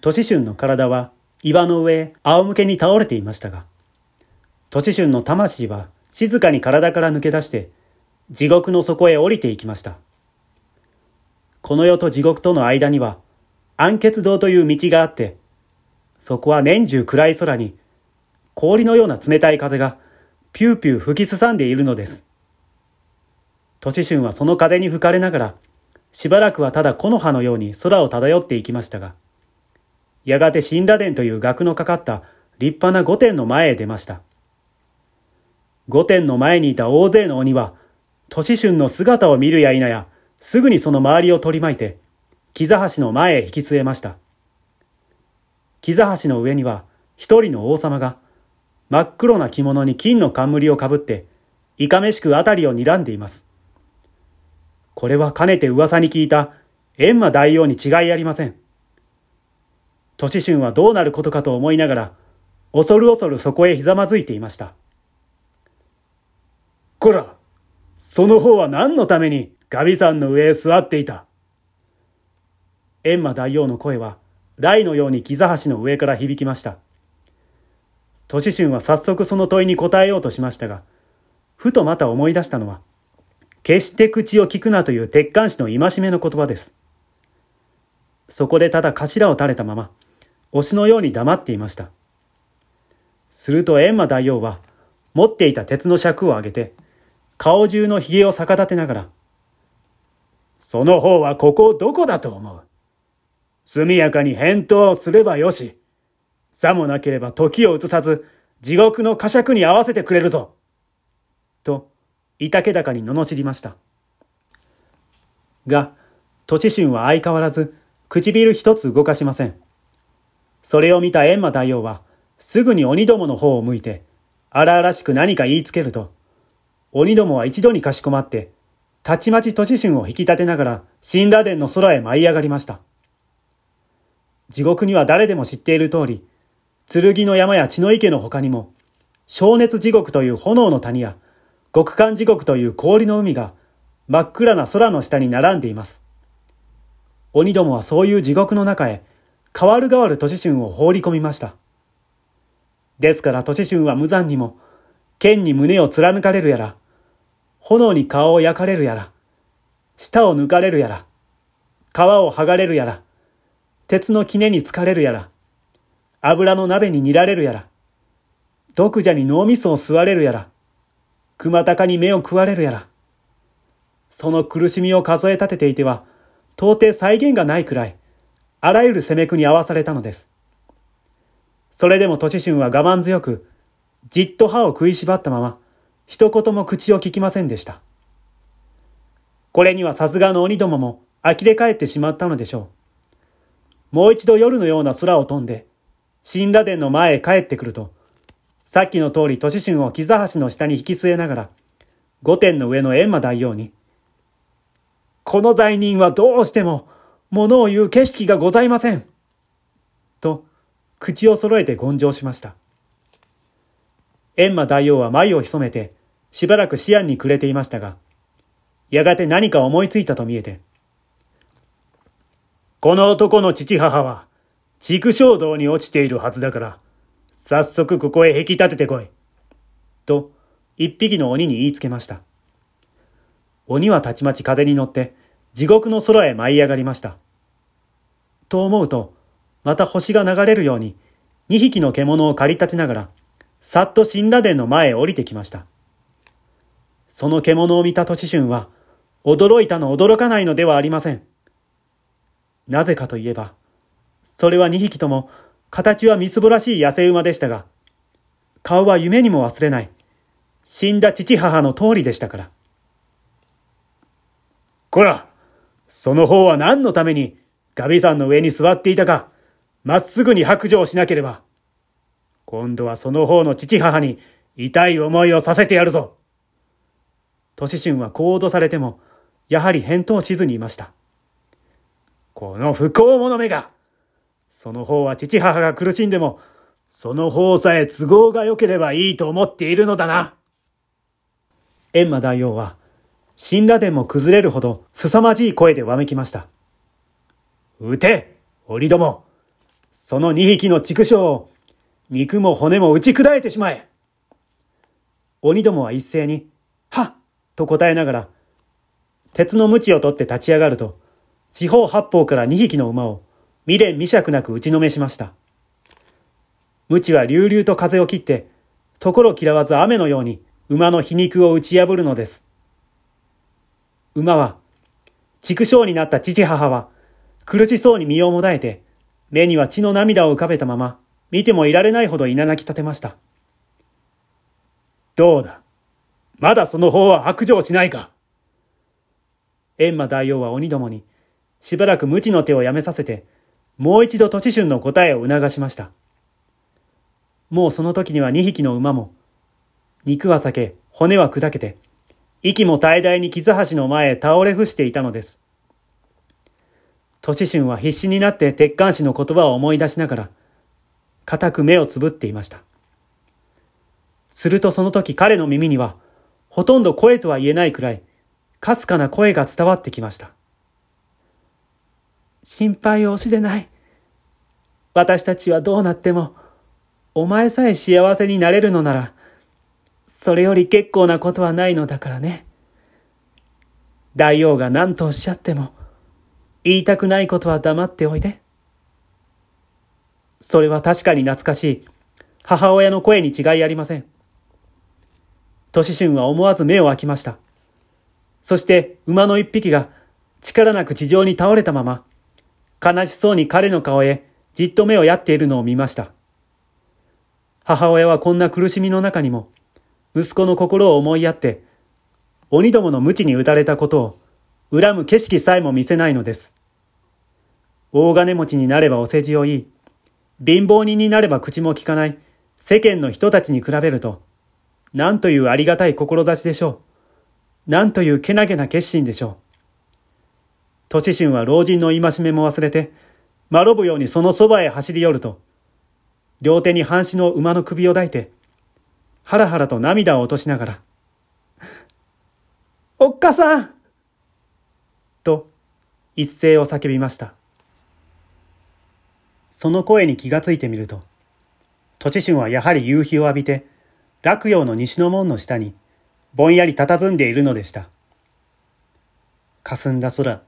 都市春の体は岩の上仰向けに倒れていましたが、都市春の魂は静かに体から抜け出して地獄の底へ降りていきました。この世と地獄との間には暗血道という道があって、そこは年中暗い空に氷のような冷たい風がピューピュー吹きすさんでいるのです。都市春はその風に吹かれながら、しばらくはただ木の葉のように空を漂っていきましたが、やがて神羅殿という額のかかった立派な御殿の前へ出ました。御殿の前にいた大勢の鬼は、都市春の姿を見るや否や、すぐにその周りを取り巻いて、木座橋の前へ引き据えました。木座橋の上には、一人の王様が、真っ黒な着物に金の冠をかぶって、いかめしくあたりを睨んでいます。これはかねて噂に聞いた、閻魔大王に違いありません。都市春はどうなることかと思いながら、恐る恐るそこへひざまずいていました。こら、その方は何のためにガビ山の上へ座っていた？閻魔大王の声は、雷のように木座橋の上から響きました。都市春は早速その問いに答えようとしましたが、ふとまた思い出したのは、決して口を聞くなという鉄管師の戒めの言葉です。そこでただ頭を垂れたまま、推しのように黙っていました。すると閻魔大王は、持っていた鉄の尺を上げて、顔中の髭を逆立てながら、その方はここどこだと思う速やかに返答すればよし。さもなければ時を移さず、地獄の呵責に合わせてくれるぞ。と、いたけ高に罵りました。が、土地春は相変わらず、唇一つ動かしません。それを見た閻魔大王は、すぐに鬼どもの方を向いて、荒々しく何か言いつけると、鬼どもは一度にかしこまって、たちまち都市春を引き立てながら、神羅殿の空へ舞い上がりました。地獄には誰でも知っている通り、剣の山や血の池の他にも、消熱地獄という炎の谷や、極寒地獄という氷の海が真っ暗な空の下に並んでいます。鬼どもはそういう地獄の中へ、変わる変わる都市春を放り込みました。ですから都市春は無残にも、剣に胸を貫かれるやら、炎に顔を焼かれるやら、舌を抜かれるやら、皮を剥がれるやら、鉄の杵に疲れるやら、油の鍋に煮られるやら、毒蛇に脳みそを吸われるやら、熊高に目を食われるやら、その苦しみを数え立てていては、到底再現がないくらい、あらゆる攻めくに合わされたのです。それでも都市春は我慢強く、じっと歯を食いしばったまま、一言も口を聞きませんでした。これにはさすがの鬼どもも呆れ返ってしまったのでしょう。もう一度夜のような空を飛んで、神羅殿の前へ帰ってくると、さっきの通り都市春を木座橋の下に引き据えながら、御殿の上の閻魔大王に、この罪人はどうしても物を言う景色がございません。と、口を揃えて言上しました。閻魔大王は眉を潜めて、しばらく思案に暮れていましたが、やがて何か思いついたと見えて、この男の父母は、畜生道に落ちているはずだから、早速ここへ引き立ててこい。と、一匹の鬼に言いつけました。鬼はたちまち風に乗って、地獄の空へ舞い上がりました。と思うと、また星が流れるように、二匹の獣を駆り立てながら、さっと神羅殿の前へ降りてきました。その獣を見た都市春は、驚いたの驚かないのではありません。なぜかといえば、それは二匹とも、形はみすぼらしい痩せ馬でしたが、顔は夢にも忘れない、死んだ父母の通りでしたから。こらその方は何のために、ガビ山の上に座っていたか、まっすぐに白状しなければ。今度はその方の父母に痛い思いをさせてやるぞ。都市春はこう脅されても、やはり返答しずにいました。この不幸者めがその方は父母が苦しんでも、その方さえ都合が良ければいいと思っているのだな。閻魔大王は、神羅殿も崩れるほど凄まじい声でわめきました。撃て鬼どもその二匹の畜生を、肉も骨も打ち砕いてしまえ鬼どもは一斉に、はっと答えながら、鉄の鞭を取って立ち上がると、四方八方から二匹の馬を未練未釈なく打ちのめしました。鞭は隆々と風を切って、ところ嫌わず雨のように馬の皮肉を打ち破るのです。馬は、畜生になった父母は、苦しそうに身をもだえて、目には血の涙を浮かべたまま、見てもいられないほど稲泣き立てました。どうだ？まだその方は白状しないか？閻魔大王は鬼どもに、しばらく無知の手をやめさせて、もう一度年春の答えを促しました。もうその時には二匹の馬も、肉は裂け、骨は砕けて、息も怠々に傷橋の前へ倒れ伏していたのです。年春は必死になって鉄管師の言葉を思い出しながら、固く目をつぶっていました。するとその時彼の耳には、ほとんど声とは言えないくらい、かすかな声が伝わってきました。心配を押しでない。私たちはどうなっても、お前さえ幸せになれるのなら、それより結構なことはないのだからね。大王が何とおっしゃっても、言いたくないことは黙っておいで。それは確かに懐かしい母親の声に違いありません。年春は思わず目を開きました。そして馬の一匹が力なく地上に倒れたまま、悲しそうに彼の顔へじっと目をやっているのを見ました。母親はこんな苦しみの中にも、息子の心を思いやって、鬼どもの無知に打たれたことを、恨む景色さえも見せないのです。大金持ちになればお世辞を言い、貧乏人になれば口も聞かない世間の人たちに比べると、なんというありがたい志でしょう。なんというけなげな決心でしょう。年春は老人の戒めも忘れて、まろぶようにそのそばへ走り寄ると、両手に半紙の馬の首を抱いて、はらはらと涙を落としながら、おっかさんと一声を叫びました。その声に気がついてみると、土春はやはり夕日を浴びて、落葉の西の門の下に、ぼんやり佇んでいるのでした。霞んだ空、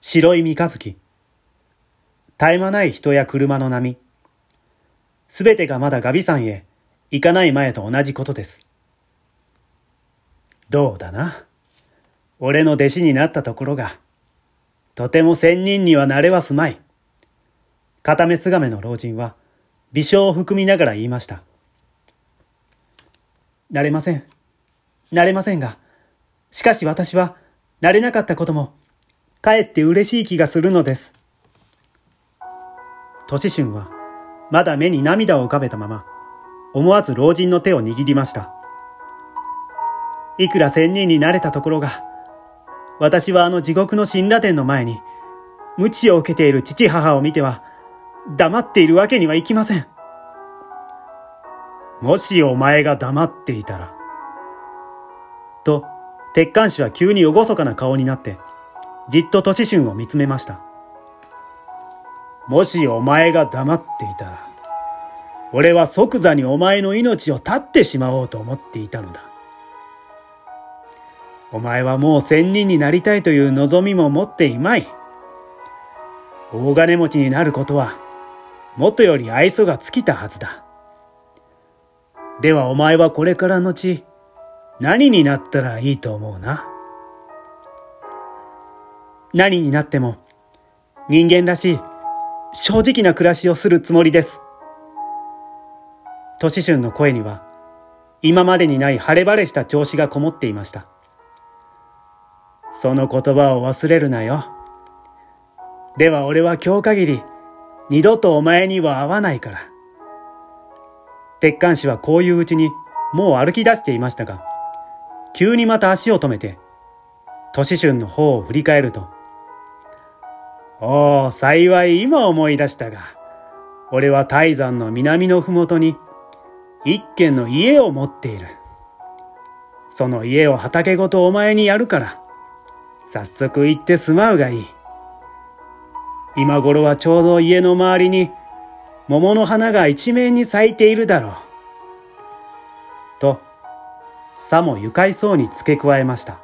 白い三日月、絶え間ない人や車の波、すべてがまだガビ山へ行かない前と同じことです。どうだな？俺の弟子になったところが、とても仙人にはなれはすまい。片目すがめの老人は、微笑を含みながら言いました。なれません。なれませんが、しかし私は、なれなかったことも、かえって嬉しい気がするのです。年春は、まだ目に涙を浮かべたまま、思わず老人の手を握りました。いくら仙人になれたところが、私はあの地獄の神羅殿の前に、無知を受けている父母を見ては、黙っているわけにはいきません。もしお前が黙っていたら。と、鉄管師は急に厳かな顔になって、じっと年春を見つめました。もしお前が黙っていたら、俺は即座にお前の命を絶ってしまおうと思っていたのだ。お前はもう仙人になりたいという望みも持っていまい。大金持ちになることは、もとより愛想が尽きたはずだ。ではお前はこれからのち、何になったらいいと思うな？何になっても、人間らしい、正直な暮らしをするつもりです。年春の声には、今までにない晴れ晴れした調子がこもっていました。その言葉を忘れるなよ。では俺は今日限り、二度とお前には会わないから。鉄管師はこういううちに、もう歩き出していましたが、急にまた足を止めて、年春の方を振り返ると、おお、幸い今思い出したが、俺は泰山の南のふもとに一軒の家を持っている。その家を畑ごとお前にやるから、早速行って住まうがいい。今頃はちょうど家の周りに桃の花が一面に咲いているだろう。と、さも愉快そうに付け加えました。